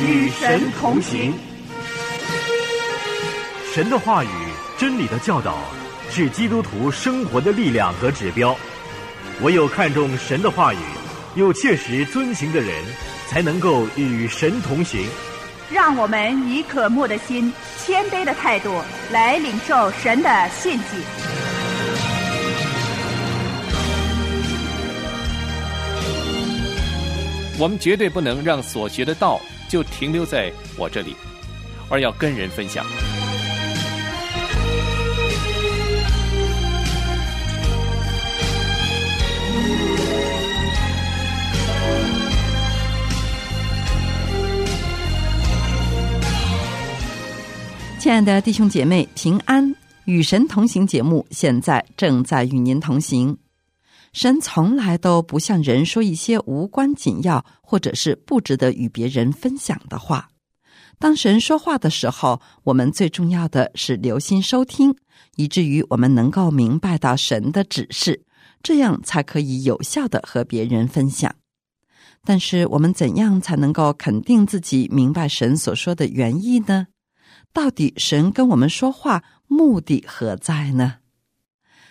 与神同行。神的话语、真理的教导，是基督徒生活的力量和指标。唯有看重神的话语，又切实遵行的人，才能够与神同行。让我们以渴慕的心、谦卑的态度来领受神的信息。我们绝对不能让所学的道就停留在我这里，而要跟人分享。亲爱的弟兄姐妹，平安！与神同行节目现在正在与您同行。神从来都不向人说一些无关紧要或者是不值得与别人分享的话。当神说话的时候，我们最重要的是留心收听，以至于我们能够明白到神的指示，这样才可以有效的和别人分享。但是，我们怎样才能够肯定自己明白神所说的原意呢？到底神跟我们说话目的何在呢？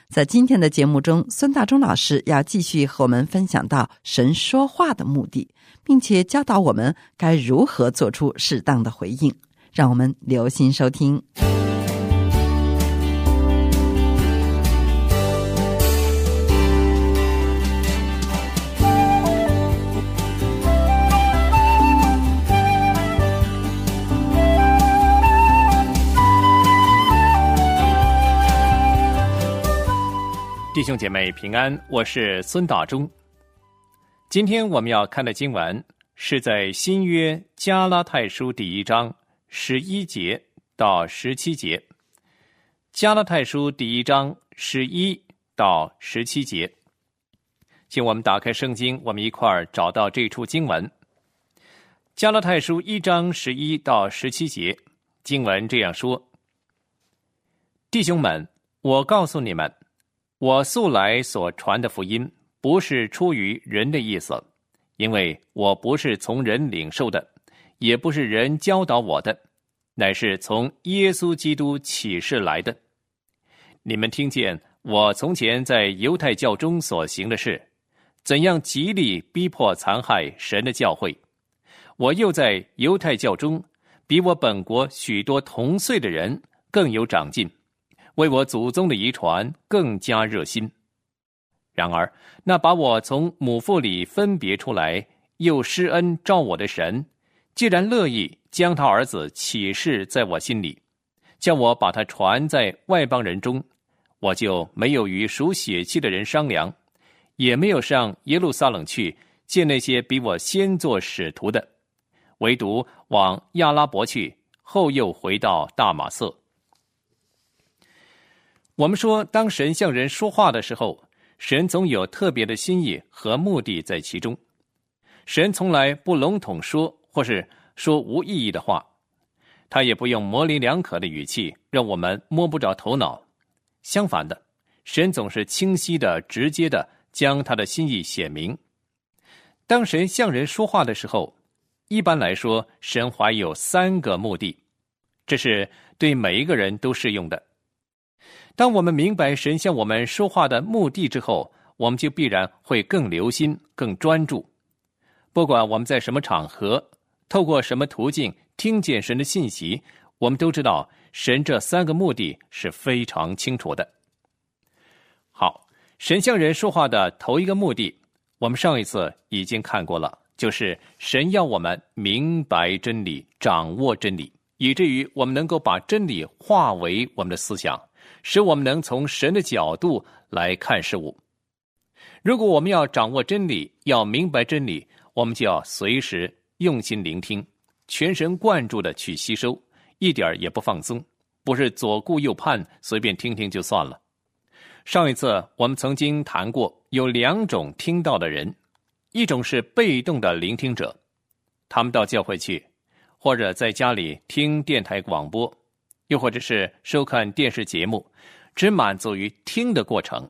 在今天的节目中，孙大中老师要继续和我们分享到神说话的目的，并且教导我们该如何做出适当的回应。让我们留心收听。弟兄姐妹平安，我是孙大中。今天我们要看的经文是在新约加拉太书第一章十一节到十七节。加拉太书第一章十一到十七节，请我们打开圣经，我们一块儿找到这处经文。加拉太书一章十一到十七节，经文这样说：“弟兄们，我告诉你们。”我素来所传的福音，不是出于人的意思，因为我不是从人领受的，也不是人教导我的，乃是从耶稣基督启示来的。你们听见我从前在犹太教中所行的事，怎样极力逼迫残害神的教会，我又在犹太教中比我本国许多同岁的人更有长进。为我祖宗的遗传更加热心。然而，那把我从母腹里分别出来，又施恩照我的神，既然乐意将他儿子启示在我心里，叫我把他传在外邦人中，我就没有与属血气的人商量，也没有上耶路撒冷去见那些比我先做使徒的，唯独往亚拉伯去，后又回到大马色。我们说，当神向人说话的时候，神总有特别的心意和目的在其中。神从来不笼统说，或是说无意义的话，他也不用模棱两可的语气，让我们摸不着头脑。相反的，神总是清晰的、直接的将他的心意显明。当神向人说话的时候，一般来说，神怀有三个目的，这是对每一个人都适用的。当我们明白神向我们说话的目的之后，我们就必然会更留心、更专注。不管我们在什么场合、透过什么途径听见神的信息，我们都知道神这三个目的是非常清楚的。好，神向人说话的头一个目的，我们上一次已经看过了，就是神要我们明白真理、掌握真理，以至于我们能够把真理化为我们的思想。使我们能从神的角度来看事物。如果我们要掌握真理，要明白真理，我们就要随时用心聆听，全神贯注的去吸收，一点也不放松，不是左顾右盼，随便听听就算了。上一次我们曾经谈过，有两种听到的人，一种是被动的聆听者，他们到教会去，或者在家里听电台广播。又或者是收看电视节目，只满足于听的过程。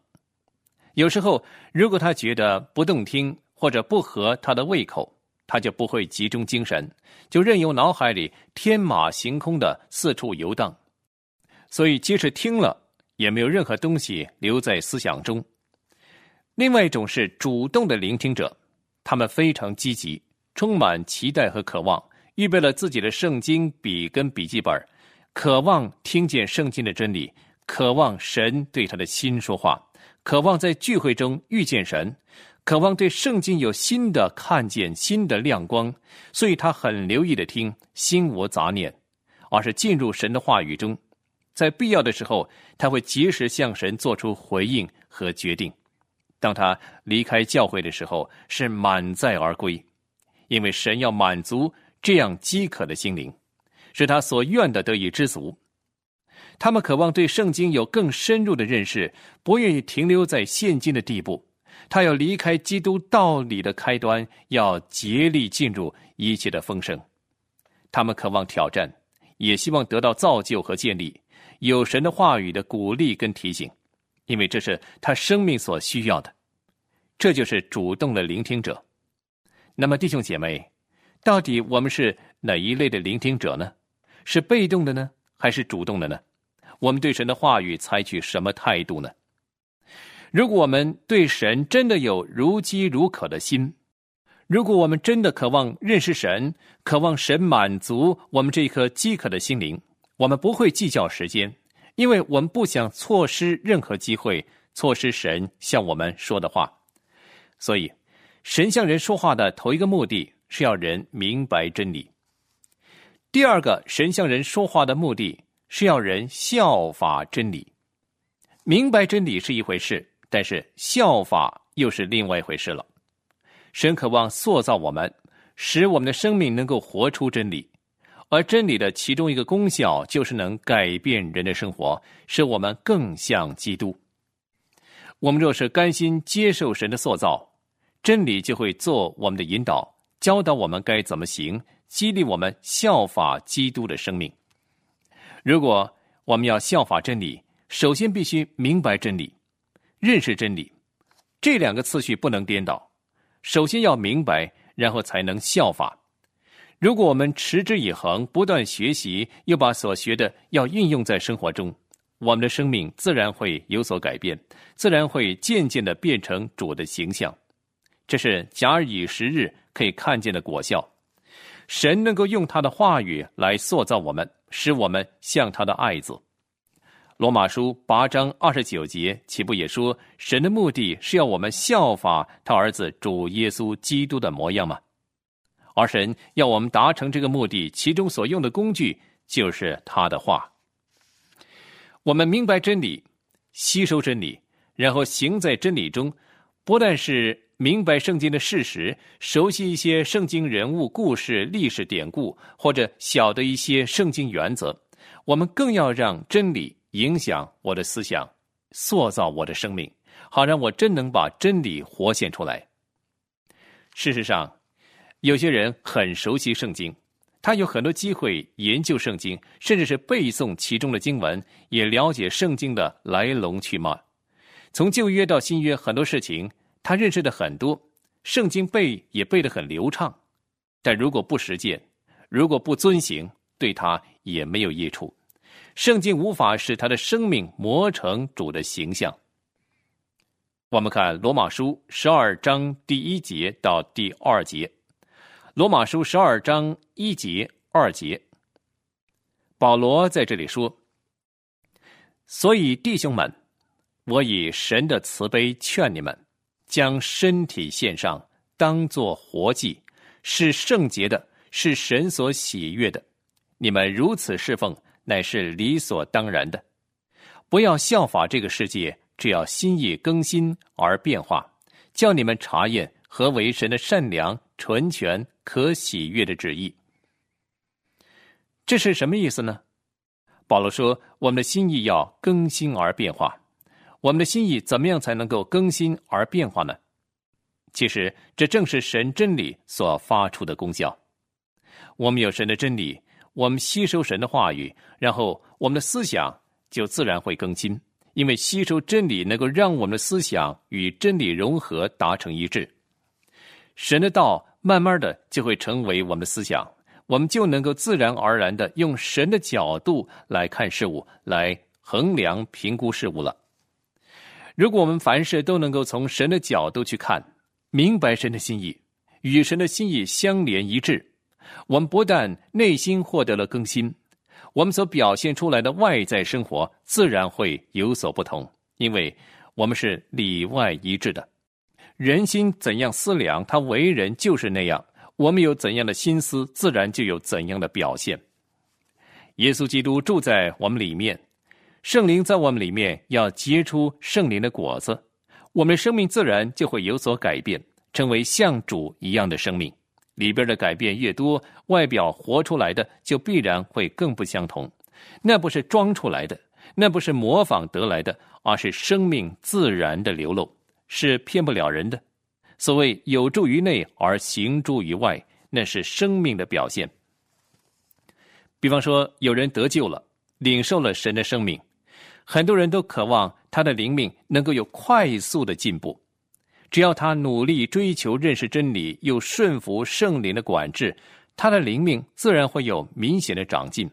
有时候，如果他觉得不动听或者不合他的胃口，他就不会集中精神，就任由脑海里天马行空的四处游荡。所以，即使听了，也没有任何东西留在思想中。另外一种是主动的聆听者，他们非常积极，充满期待和渴望，预备了自己的圣经笔跟笔记本，渴望听见圣经的真理，渴望神对他的心说话，渴望在聚会中遇见神，渴望对圣经有新的看见、新的亮光。所以他很留意的听，心无杂念，而是进入神的话语中。在必要的时候，他会及时向神做出回应和决定。当他离开教会的时候，是满载而归，因为神要满足这样饥渴的心灵，使他所愿的得以知足。他们渴望对圣经有更深入的认识，不愿意停留在现今的地步。他要离开基督道理的开端，要竭力进入一切的丰盛。他们渴望挑战，也希望得到造就和建立。有神的话语的鼓励跟提醒，因为这是他生命所需要的，这就是主动的聆听者。那么，弟兄姐妹，到底我们是哪一类的聆听者呢？是被动的呢，还是主动的呢？我们对神的话语采取什么态度呢？如果我们对神真的有如饥如渴的心，如果我们真的渴望认识神，渴望神满足我们这一颗饥渴的心灵。我们不会计较时间，因为我们不想错失任何机会，错失神向我们说的话。所以，神向人说话的头一个目的是要人明白真理；第二个，神向人说话的目的是要人效法真理。明白真理是一回事，但是效法又是另外一回事了。神渴望塑造我们，使我们的生命能够活出真理。而真理的其中一个功效，就是能改变人的生活，使我们更像基督。我们若是甘心接受神的塑造，真理就会做我们的引导，教导我们该怎么行，激励我们效法基督的生命。如果我们要效法真理，首先必须明白真理，认识真理，这两个次序不能颠倒。首先要明白，然后才能效法。如果我们持之以恒，不断学习，又把所学的要运用在生活中，我们的生命自然会有所改变，自然会渐渐的变成主的形象。这是假以时日可以看见的果效。神能够用他的话语来塑造我们，使我们像他的爱子。罗马书八章二十九节岂不也说，神的目的是要我们效法他儿子主耶稣基督的模样吗？而神要我们达成这个目的，其中所用的工具就是他的话。我们明白真理，吸收真理，然后行在真理中，不但是明白圣经的事实，熟悉一些圣经人物、故事、历史典故，或者晓得一些圣经原则，我们更要让真理影响我的思想，塑造我的生命，好让我真能把真理活现出来。事实上。有些人很熟悉圣经，他有很多机会研究圣经，甚至是背诵其中的经文，也了解圣经的来龙去脉。从旧约到新约，很多事情他认识的很多，圣经背也背得很流畅。但如果不实践，如果不遵行，对他也没有益处。圣经无法使他的生命磨成主的形象。我们看罗马书十二章第一节到第二节。罗马书十二章一节二节，保罗在这里说：“所以弟兄们，我以神的慈悲劝你们，将身体献上，当作活祭，是圣洁的，是神所喜悦的。你们如此侍奉，乃是理所当然的。不要效法这个世界，只要心意更新而变化，叫你们查验何为神的善良、纯全。”可喜悦的旨意，这是什么意思呢？保罗说：“我们的心意要更新而变化。我们的心意怎么样才能够更新而变化呢？其实，这正是神真理所发出的功效。我们有神的真理，我们吸收神的话语，然后我们的思想就自然会更新，因为吸收真理能够让我们的思想与真理融合，达成一致。神的道。”慢慢的就会成为我们的思想，我们就能够自然而然的用神的角度来看事物，来衡量评估事物了。如果我们凡事都能够从神的角度去看，明白神的心意，与神的心意相连一致，我们不但内心获得了更新，我们所表现出来的外在生活自然会有所不同，因为我们是里外一致的。人心怎样思量，他为人就是那样。我们有怎样的心思，自然就有怎样的表现。耶稣基督住在我们里面，圣灵在我们里面要结出圣灵的果子，我们生命自然就会有所改变，成为像主一样的生命。里边的改变越多，外表活出来的就必然会更不相同。那不是装出来的，那不是模仿得来的，而是生命自然的流露。是骗不了人的。所谓有助于内而行诸于外，那是生命的表现。比方说，有人得救了，领受了神的生命，很多人都渴望他的灵命能够有快速的进步。只要他努力追求认识真理，又顺服圣灵的管制，他的灵命自然会有明显的长进。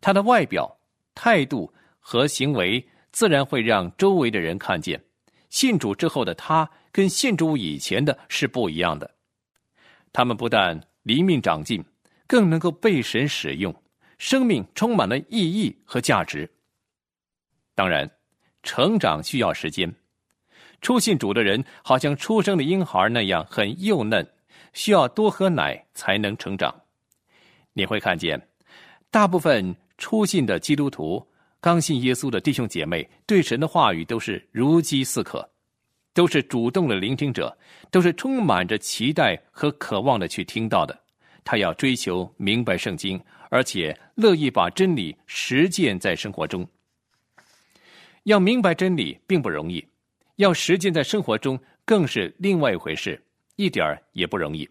他的外表、态度和行为，自然会让周围的人看见。信主之后的他，跟信主以前的是不一样的。他们不但灵命长进，更能够被神使用，生命充满了意义和价值。当然，成长需要时间。初信主的人，好像出生的婴孩那样很幼嫩，需要多喝奶才能成长。你会看见，大部分初信的基督徒。刚信耶稣的弟兄姐妹，对神的话语都是如饥似渴，都是主动的聆听者，都是充满着期待和渴望的去听到的。他要追求明白圣经，而且乐意把真理实践在生活中。要明白真理并不容易，要实践在生活中更是另外一回事，一点儿也不容易。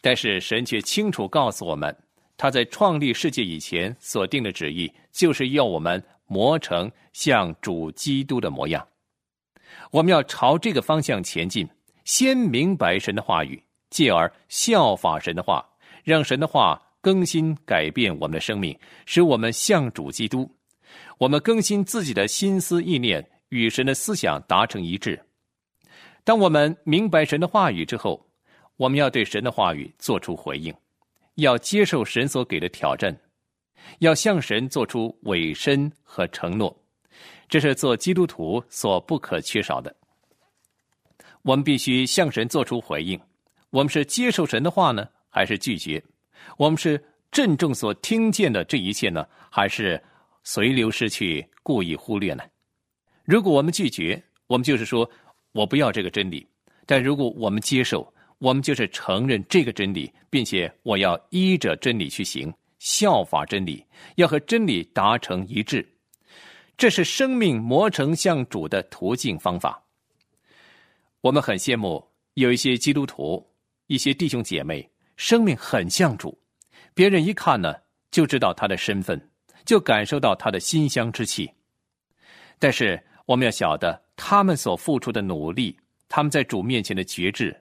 但是神却清楚告诉我们，他在创立世界以前所定的旨意，就是要我们。磨成像主基督的模样，我们要朝这个方向前进。先明白神的话语，继而效法神的话，让神的话更新改变我们的生命，使我们像主基督。我们更新自己的心思意念，与神的思想达成一致。当我们明白神的话语之后，我们要对神的话语做出回应，要接受神所给的挑战。要向神做出委身和承诺，这是做基督徒所不可缺少的。我们必须向神做出回应：我们是接受神的话呢，还是拒绝？我们是郑重所听见的这一切呢，还是随流失去、故意忽略呢？如果我们拒绝，我们就是说我不要这个真理；但如果我们接受，我们就是承认这个真理，并且我要依着真理去行。效法真理，要和真理达成一致，这是生命磨成像主的途径方法。我们很羡慕有一些基督徒、一些弟兄姐妹，生命很像主，别人一看呢，就知道他的身份，就感受到他的馨香之气。但是我们要晓得，他们所付出的努力，他们在主面前的觉志，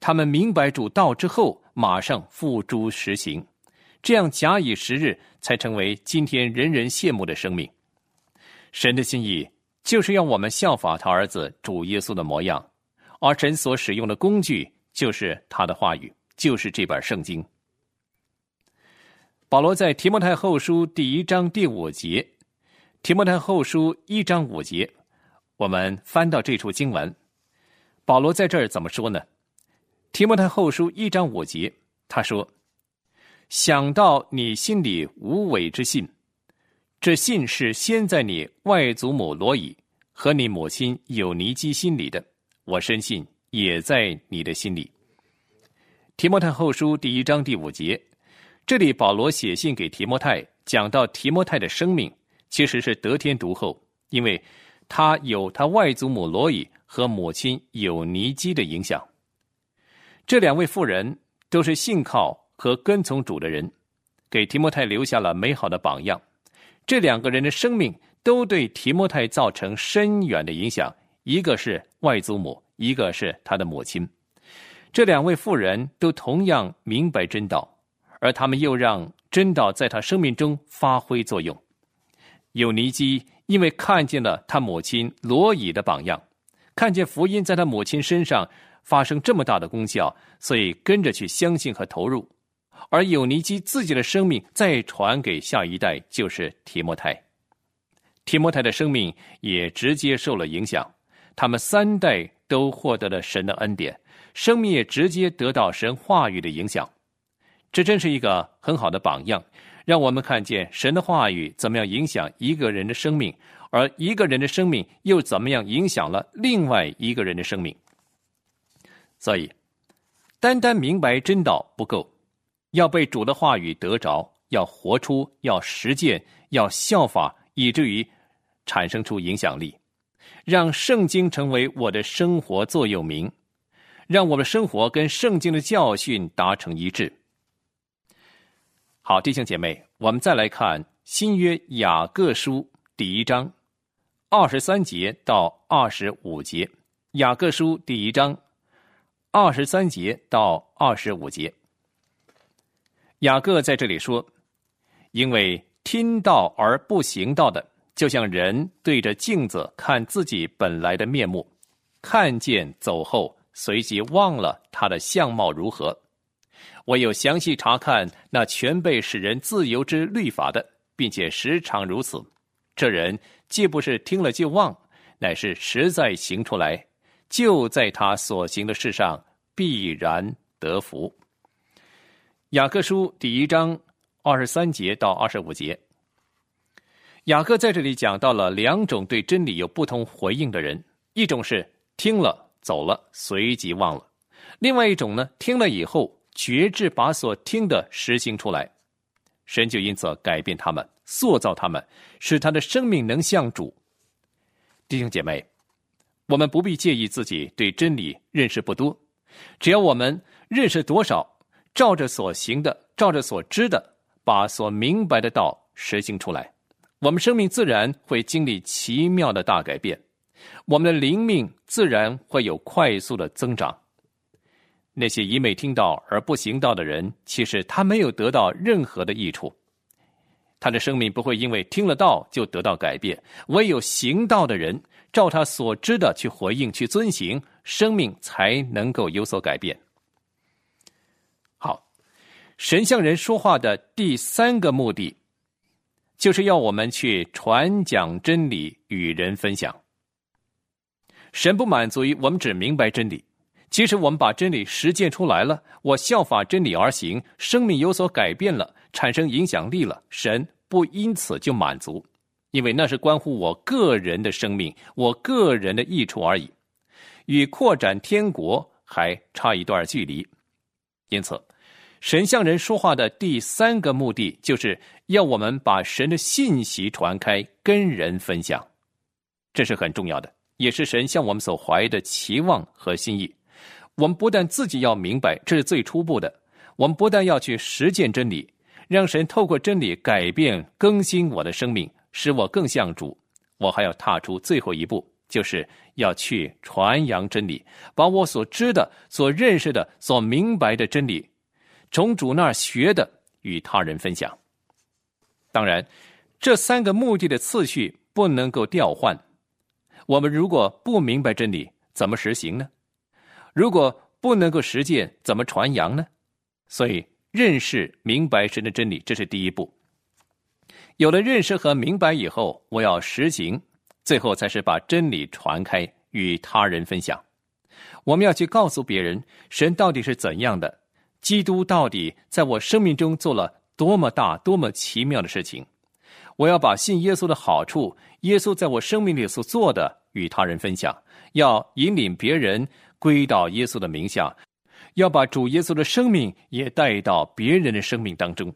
他们明白主道之后，马上付诸实行。这样假以时日，才成为今天人人羡慕的生命。神的心意就是要我们效法他儿子主耶稣的模样，而神所使用的工具就是他的话语，就是这本圣经。保罗在提摩太后书第一章第五节，提摩太后书一章五节，我们翻到这处经文，保罗在这儿怎么说呢？提摩太后书一章五节，他说。想到你心里无伪之信，这信是先在你外祖母罗以和你母亲有尼基心里的，我深信也在你的心里。提摩太后书第一章第五节，这里保罗写信给提摩太，讲到提摩太的生命其实是得天独厚，因为他有他外祖母罗以和母亲有尼基的影响。这两位妇人都是信靠。和跟从主的人，给提摩太留下了美好的榜样。这两个人的生命都对提摩太造成深远的影响。一个是外祖母，一个是他的母亲。这两位妇人都同样明白真道，而他们又让真道在他生命中发挥作用。有尼基因为看见了他母亲罗伊的榜样，看见福音在他母亲身上发生这么大的功效，所以跟着去相信和投入。而有尼基自己的生命再传给下一代，就是提摩太。提摩太的生命也直接受了影响，他们三代都获得了神的恩典，生命也直接得到神话语的影响。这真是一个很好的榜样，让我们看见神的话语怎么样影响一个人的生命，而一个人的生命又怎么样影响了另外一个人的生命。所以，单单明白真道不够。要被主的话语得着，要活出，要实践，要效法，以至于产生出影响力，让圣经成为我的生活座右铭，让我们生活跟圣经的教训达成一致。好，弟兄姐妹，我们再来看新约雅各书第一章二十三节到二十五节。雅各书第一章二十三节到二十五节。雅各在这里说：“因为听到而不行道的，就像人对着镜子看自己本来的面目，看见走后，随即忘了他的相貌如何。唯有详细查看那全被使人自由之律法的，并且时常如此，这人既不是听了就忘，乃是实在行出来，就在他所行的事上必然得福。”雅各书第一章二十三节到二十五节，雅各在这里讲到了两种对真理有不同回应的人：一种是听了走了，随即忘了；另外一种呢，听了以后觉志把所听的实行出来，神就因此改变他们，塑造他们，使他的生命能像主。弟兄姐妹，我们不必介意自己对真理认识不多，只要我们认识多少。照着所行的，照着所知的，把所明白的道实行出来，我们生命自然会经历奇妙的大改变，我们的灵命自然会有快速的增长。那些一昧听到而不行道的人，其实他没有得到任何的益处，他的生命不会因为听了道就得到改变。唯有行道的人，照他所知的去回应、去遵行，生命才能够有所改变。好神向人说话的第三个目的，就是要我们去传讲真理，与人分享。神不满足于我们只明白真理，即使我们把真理实践出来了，我效法真理而行，生命有所改变了，产生影响力了，神不因此就满足，因为那是关乎我个人的生命，我个人的益处而已，与扩展天国还差一段距离，因此。神向人说话的第三个目的，就是要我们把神的信息传开，跟人分享。这是很重要的，也是神向我们所怀的期望和心意。我们不但自己要明白，这是最初步的；我们不但要去实践真理，让神透过真理改变、更新我的生命，使我更像主。我还要踏出最后一步，就是要去传扬真理，把我所知的、所认识的、所明白的真理。从主那儿学的，与他人分享。当然，这三个目的的次序不能够调换。我们如果不明白真理，怎么实行呢？如果不能够实践，怎么传扬呢？所以，认识明白神的真理，这是第一步。有了认识和明白以后，我要实行，最后才是把真理传开，与他人分享。我们要去告诉别人，神到底是怎样的。基督到底在我生命中做了多么大、多么奇妙的事情？我要把信耶稣的好处，耶稣在我生命里所做的与他人分享，要引领别人归到耶稣的名下，要把主耶稣的生命也带到别人的生命当中。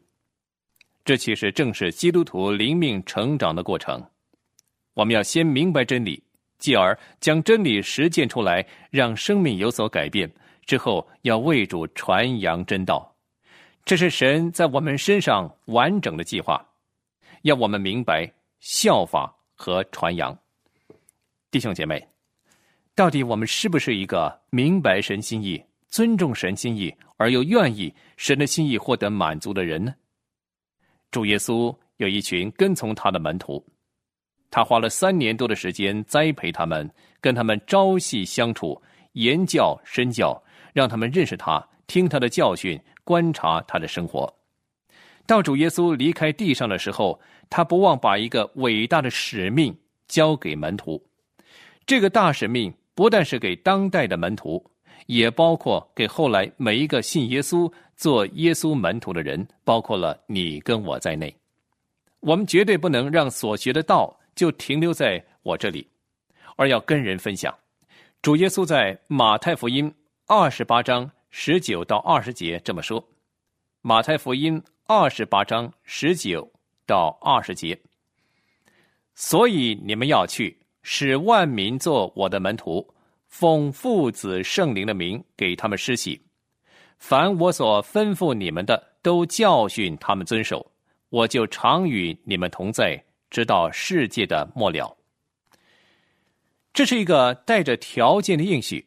这其实正是基督徒灵命成长的过程。我们要先明白真理，继而将真理实践出来，让生命有所改变。之后要为主传扬真道，这是神在我们身上完整的计划，要我们明白效法和传扬。弟兄姐妹，到底我们是不是一个明白神心意、尊重神心意而又愿意神的心意获得满足的人呢？主耶稣有一群跟从他的门徒，他花了三年多的时间栽培他们，跟他们朝夕相处，言教身教，让他们认识他，听他的教训，观察他的生活。到主耶稣离开地上的时候，他不忘把一个伟大的使命交给门徒。这个大使命不但是给当代的门徒，也包括给后来每一个信耶稣、做耶稣门徒的人，包括了你跟我在内。我们绝对不能让所学的道就停留在我这里，而要跟人分享。主耶稣在马太福音二十八章十九到二十节这么说：马太福音。二十八章十九到二十节，所以你们要去，使万民做我的门徒，奉父子圣灵的名给他们施洗。凡我所吩咐你们的，都教训他们遵守。我就常与你们同在，直到世界的末了。这是一个带着条件的应许，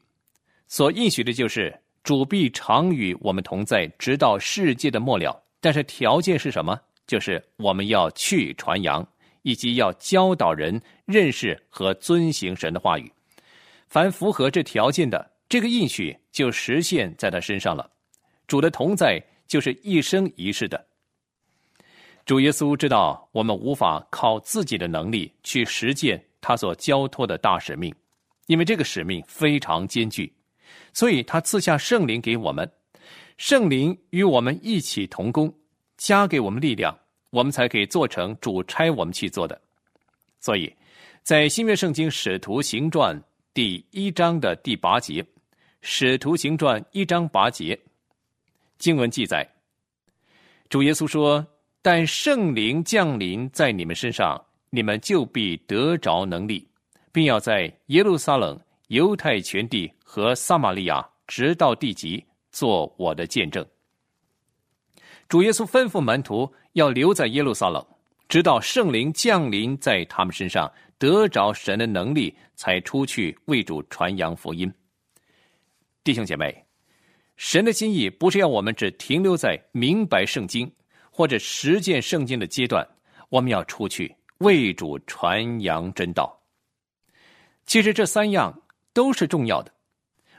所应许的就是主必常与我们同在，直到世界的末了。但是条件是什么？就是我们要去传扬，以及要教导人认识和遵行神的话语。凡符合这条件的，这个应许就实现在他身上了。主的同在就是一生一世的。主耶稣知道我们无法靠自己的能力去实践他所交托的大使命，因为这个使命非常艰巨，所以他赐下圣灵给我们。圣灵与我们一起同工，加给我们力量，我们才可以做成主差我们去做的。所以，在新约圣经使徒行传第一章的第八节，使徒行传一章八节经文记载，主耶稣说：“但圣灵降临在你们身上，你们就必得着能力，并要在耶路撒冷、犹太全地和撒玛利亚，直到地极。”做我的见证。主耶稣吩咐门徒要留在耶路撒冷，直到圣灵降临在他们身上，得着神的能力，才出去为主传扬福音。弟兄姐妹，神的心意不是要我们只停留在明白圣经或者实践圣经的阶段，我们要出去为主传扬真道。其实这三样都是重要的，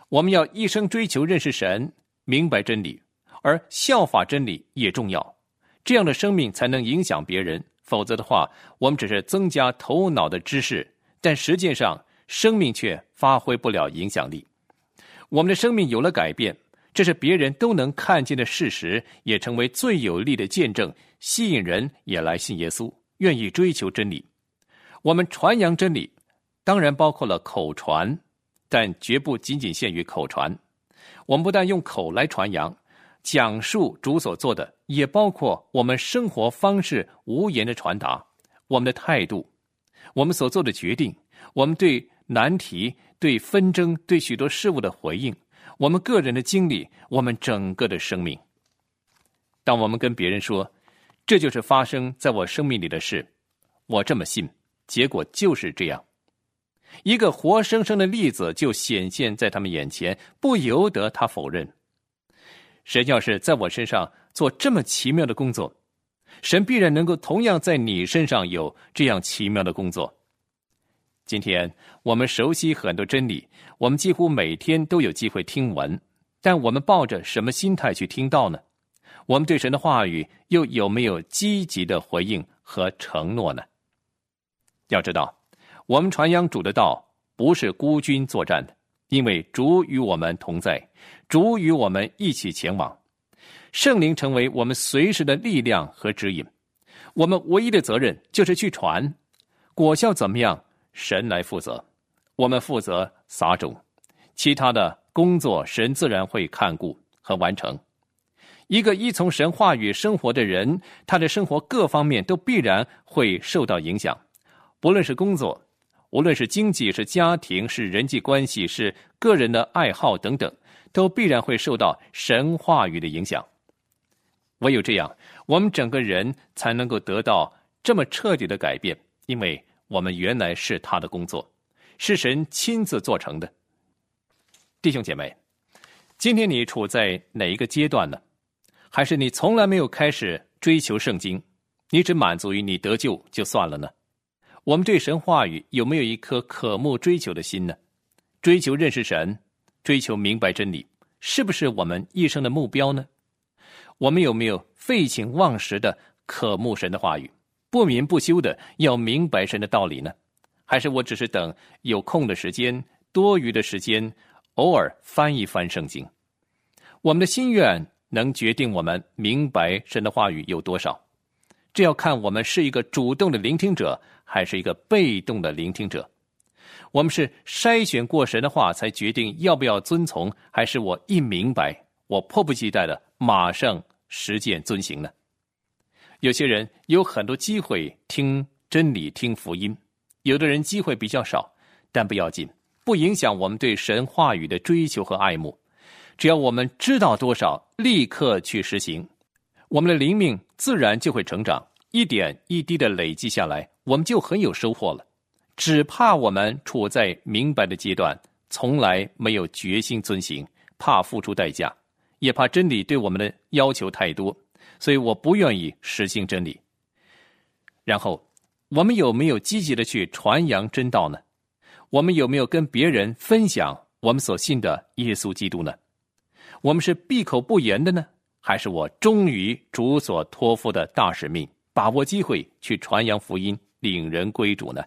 我们要一生追求认识神。明白真理，而效法真理也重要，这样的生命才能影响别人。否则的话，我们只是增加头脑的知识，但实际上生命却发挥不了影响力。我们的生命有了改变，这是别人都能看见的事实，也成为最有力的见证，吸引人也来信耶稣，愿意追求真理。我们传扬真理，当然包括了口传，但绝不仅仅限于口传。我们不但用口来传扬、讲述主所做的，也包括我们生活方式无言的传达，我们的态度，我们所做的决定，我们对难题、对纷争、对许多事物的回应，我们个人的经历，我们整个的生命。当我们跟别人说，这就是发生在我生命里的事，我这么信，结果就是这样。一个活生生的例子就显现在他们眼前，不由得他否认：神要是在我身上做这么奇妙的工作，神必然能够同样在你身上有这样奇妙的工作。今天我们熟悉很多真理，我们几乎每天都有机会听闻，但我们抱着什么心态去听到呢？我们对神的话语又有没有积极的回应和承诺呢？要知道。我们传扬主的道，不是孤军作战的，因为主与我们同在，主与我们一起前往，圣灵成为我们随时的力量和指引。我们唯一的责任就是去传，果效怎么样，神来负责，我们负责撒种，其他的工作神自然会看顾和完成。一个依从神话语生活的人，他的生活各方面都必然会受到影响，不论是工作。无论是经济、是家庭、是人际关系、是个人的爱好等等，都必然会受到神话语的影响。唯有这样，我们整个人才能够得到这么彻底的改变，因为我们原来是他的工作，是神亲自做成的。弟兄姐妹，今天你处在哪一个阶段呢？还是你从来没有开始追求圣经，你只满足于你得救就算了呢？我们对神话语有没有一颗渴慕追求的心呢？追求认识神，追求明白真理，是不是我们一生的目标呢？我们有没有废寝忘食的渴慕神的话语，不眠不休的要明白神的道理呢？还是我只是等有空的时间、多余的时间，偶尔翻一翻圣经？我们的心愿能决定我们明白神的话语有多少。这要看我们是一个主动的聆听者，还是一个被动的聆听者。我们是筛选过神的话才决定要不要遵从，还是我一明白，我迫不及待的马上实践遵行呢？有些人有很多机会听真理、听福音。有的人机会比较少，但不要紧，不影响我们对神话语的追求和爱慕。只要我们知道多少，立刻去实行，我们的灵命自然就会成长，一点一滴的累积下来，我们就很有收获了。只怕我们处在明白的阶段，从来没有决心遵行，怕付出代价，也怕真理对我们的要求太多，所以我不愿意实行真理。然后。我们有没有积极的去传扬真道呢？我们有没有跟别人分享我们所信的耶稣基督呢？我们是闭口不言的呢，还是我忠于主所托付的大使命，把握机会去传扬福音，领人归主呢？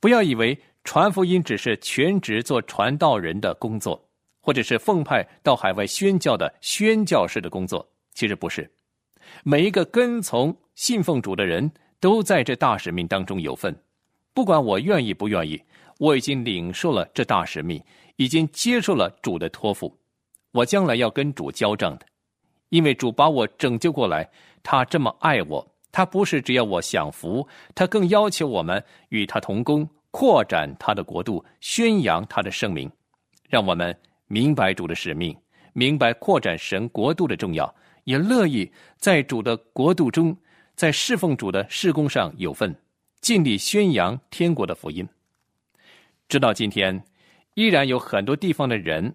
不要以为传福音只是全职做传道人的工作，或者是奉派到海外宣教的宣教士的工作，其实不是。每一个跟从信奉主的人。都在这大使命当中有份，不管我愿意不愿意，我已经领受了这大使命，已经接受了主的托付，我将来要跟主交账的，因为主把我拯救过来，他这么爱我，他不是只要我享福，他更要求我们与他同工，扩展他的国度，宣扬他的圣名，让我们明白主的使命，明白扩展神国度的重要，也乐意在主的国度中。在侍奉主的事工上有份，尽力宣扬天国的福音。直到今天，依然有很多地方的人、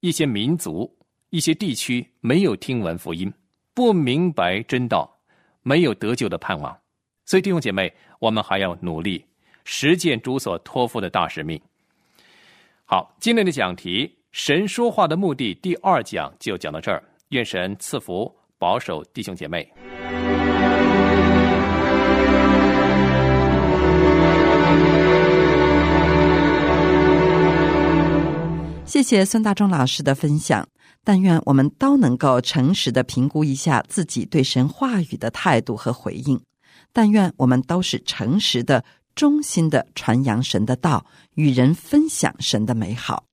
一些民族、一些地区没有听闻福音，不明白真道，没有得救的盼望。所以弟兄姐妹，我们还要努力实践主所托付的大使命。好，今天的讲题《神说话的目的》第二讲就讲到这儿。愿神赐福保守弟兄姐妹。谢谢孙大中老师的分享。但愿我们都能够诚实的评估一下自己对神话语的态度和回应。但愿我们都是诚实的、忠心的传扬神的道，与人分享神的美好。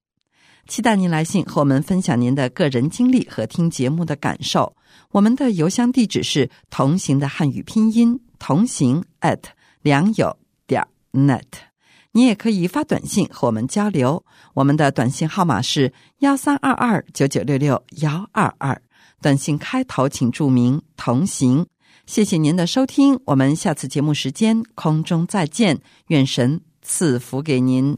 期待您来信和我们分享您的个人经历和听节目的感受。我们的邮箱地址是同行的汉语拼音同行 at 良友点 net。你也可以发短信和我们交流，我们的短信号码是幺三二二九九六六幺二二，短信开头请注明“同行”。谢谢您的收听，我们下次节目时间空中再见，愿神赐福给您。